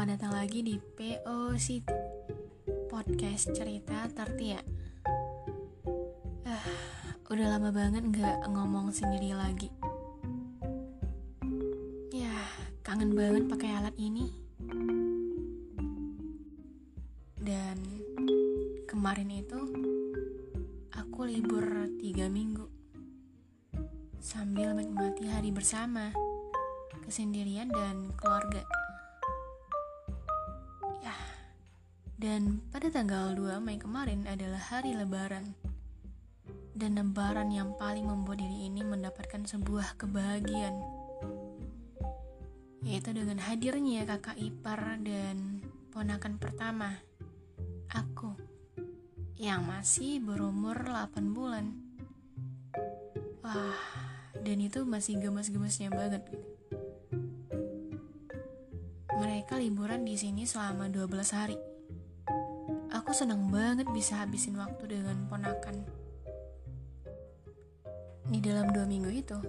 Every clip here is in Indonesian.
Selamat datang lagi di PO City Podcast cerita tertia. Uh, Udah lama banget gak ngomong sendiri lagi. Ya, kangen banget pakai alat ini. Dan kemarin itu Aku libur tiga minggu Sambil menikmati hari bersama Kesendirian dan keluarga Dan pada tanggal 2 Mei kemarin adalah hari lebaran. Dan lebaran yang paling membuat diri ini mendapatkan sebuah kebahagiaan. Yaitu dengan hadirnya kakak ipar dan ponakan pertama, aku, yang masih berumur 8 bulan. Wah, dan itu masih gemes-gemesnya banget Mereka liburan di sini selama 12 hari Aku senang banget bisa habisin waktu dengan ponakan. Di dalam dua minggu itu,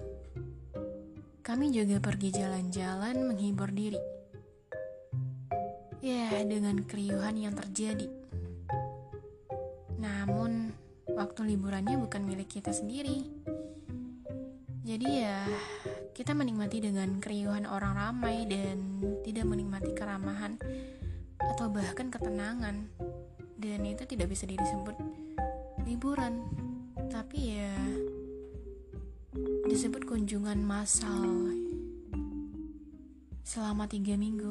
kami juga pergi jalan-jalan menghibur diri. Ya, dengan keriuhan yang terjadi. Namun, waktu liburannya bukan milik kita sendiri. Jadi ya, kita menikmati dengan keriuhan orang ramai dan tidak menikmati keramahan atau bahkan ketenangan dan itu tidak bisa disebut liburan. Tapi ya disebut kunjungan massal. Selama tiga minggu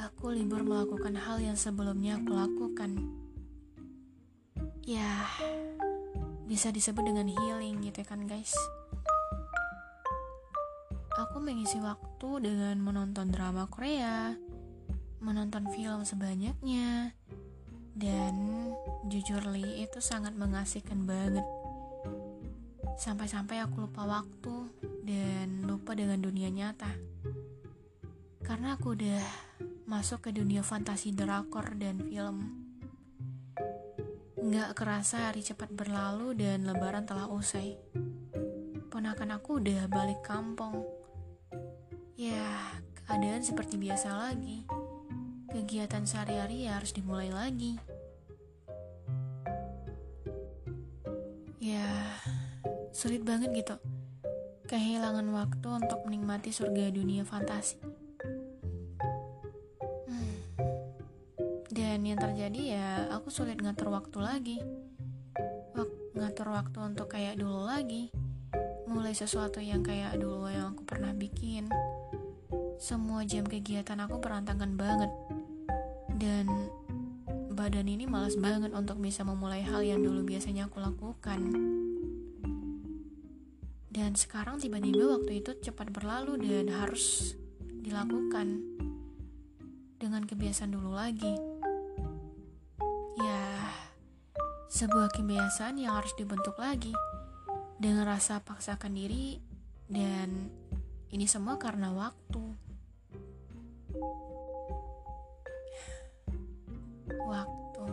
aku libur melakukan hal yang sebelumnya aku lakukan. Ya bisa disebut dengan healing gitu kan guys. Aku mengisi waktu dengan menonton drama Korea menonton film sebanyaknya dan jujur Li itu sangat mengasihkan banget. Sampai-sampai aku lupa waktu dan lupa dengan dunia nyata. Karena aku udah masuk ke dunia fantasi drakor dan film. Nggak kerasa hari cepat berlalu dan lebaran telah usai. Ponakan aku udah balik kampung. Ya, keadaan seperti biasa lagi kegiatan sehari-hari ya harus dimulai lagi. Sulit banget gitu. Kehilangan waktu untuk menikmati surga dunia fantasi. Hmm. Dan yang terjadi ya, aku sulit ngatur waktu lagi. Wak ngatur waktu untuk kayak dulu lagi. Mulai sesuatu yang kayak dulu yang aku pernah bikin. Semua jam kegiatan aku berantakan banget dan badan ini malas banget untuk bisa memulai hal yang dulu biasanya aku lakukan. Dan sekarang tiba-tiba waktu itu cepat berlalu dan harus dilakukan dengan kebiasaan dulu lagi. Ya, sebuah kebiasaan yang harus dibentuk lagi dengan rasa paksakan diri dan ini semua karena waktu. Waktu.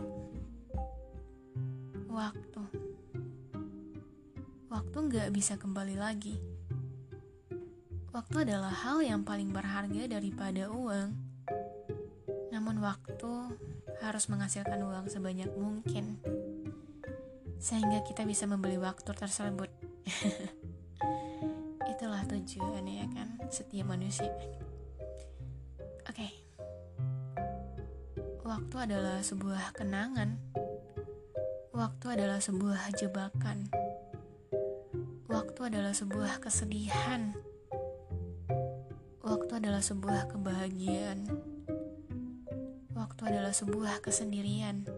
Waktu. Waktu nggak bisa kembali lagi. Waktu adalah hal yang paling berharga daripada uang. Namun waktu harus menghasilkan uang sebanyak mungkin. Sehingga kita bisa membeli waktu tersebut. Itulah tujuannya ya kan, setiap manusia. Oke. Okay. Waktu adalah sebuah kenangan. Waktu adalah sebuah jebakan. Waktu adalah sebuah kesedihan. Waktu adalah sebuah kebahagiaan. Waktu adalah sebuah kesendirian.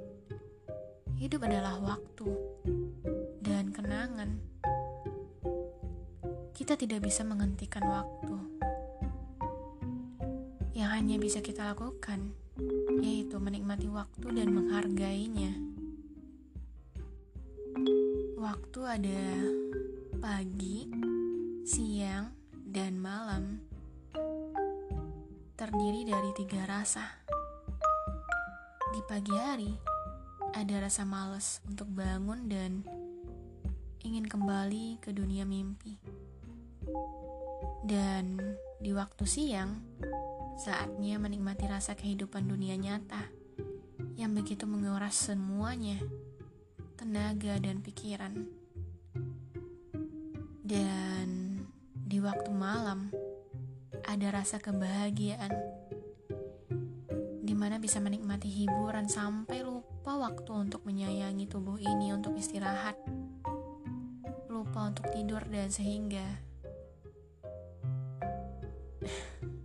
Hidup adalah waktu dan kenangan. Kita tidak bisa menghentikan waktu. Yang hanya bisa kita lakukan yaitu menikmati waktu dan menghargainya. Waktu ada pagi, siang, dan malam. Terdiri dari tiga rasa. Di pagi hari, ada rasa males untuk bangun dan ingin kembali ke dunia mimpi. Dan di waktu siang, Saatnya menikmati rasa kehidupan dunia nyata yang begitu menguras semuanya, tenaga dan pikiran. Dan di waktu malam, ada rasa kebahagiaan. Di mana bisa menikmati hiburan sampai lupa waktu untuk menyayangi tubuh ini untuk istirahat, lupa untuk tidur dan sehingga.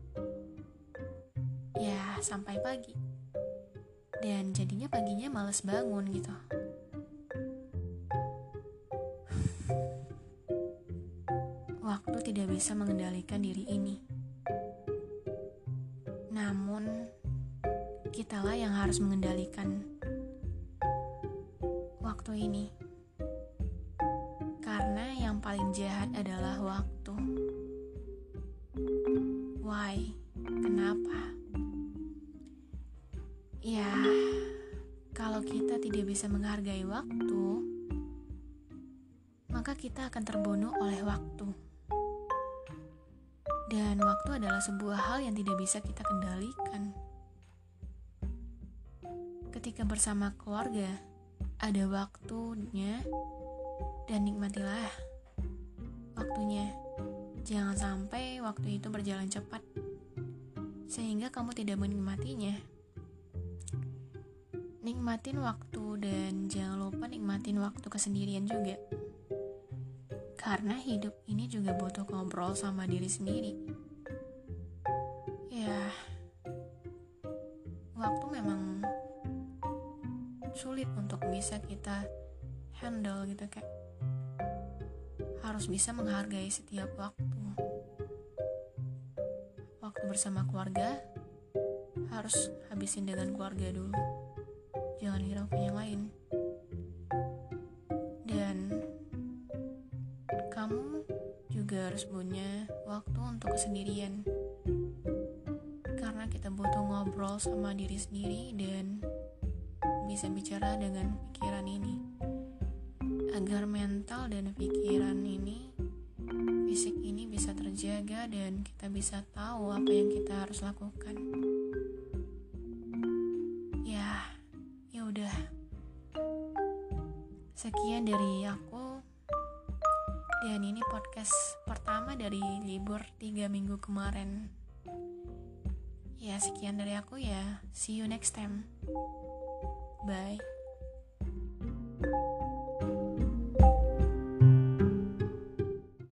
Ya sampai pagi. Dan jadinya paginya males bangun gitu tidak bisa mengendalikan diri ini. Namun kitalah yang harus mengendalikan waktu ini. Karena yang paling jahat adalah waktu. Why? Kenapa? Ya, kalau kita tidak bisa menghargai waktu, maka kita akan terbunuh oleh waktu. Dan waktu adalah sebuah hal yang tidak bisa kita kendalikan. Ketika bersama keluarga, ada waktunya dan nikmatilah waktunya. Jangan sampai waktu itu berjalan cepat sehingga kamu tidak menikmatinya. Nikmatin waktu dan jangan lupa nikmatin waktu kesendirian juga. Karena hidup ini juga butuh ngobrol sama diri sendiri. Ya, waktu memang sulit untuk bisa kita handle gitu kayak harus bisa menghargai setiap waktu. Waktu bersama keluarga harus habisin dengan keluarga dulu jangan hiraukan yang lain kamu juga harus punya waktu untuk kesendirian. Karena kita butuh ngobrol sama diri sendiri dan bisa bicara dengan pikiran ini. Agar mental dan pikiran ini fisik ini bisa terjaga dan kita bisa tahu apa yang kita harus lakukan. Sekian dari aku podcast pertama dari libur tiga minggu kemarin. Ya, sekian dari aku ya. See you next time. Bye.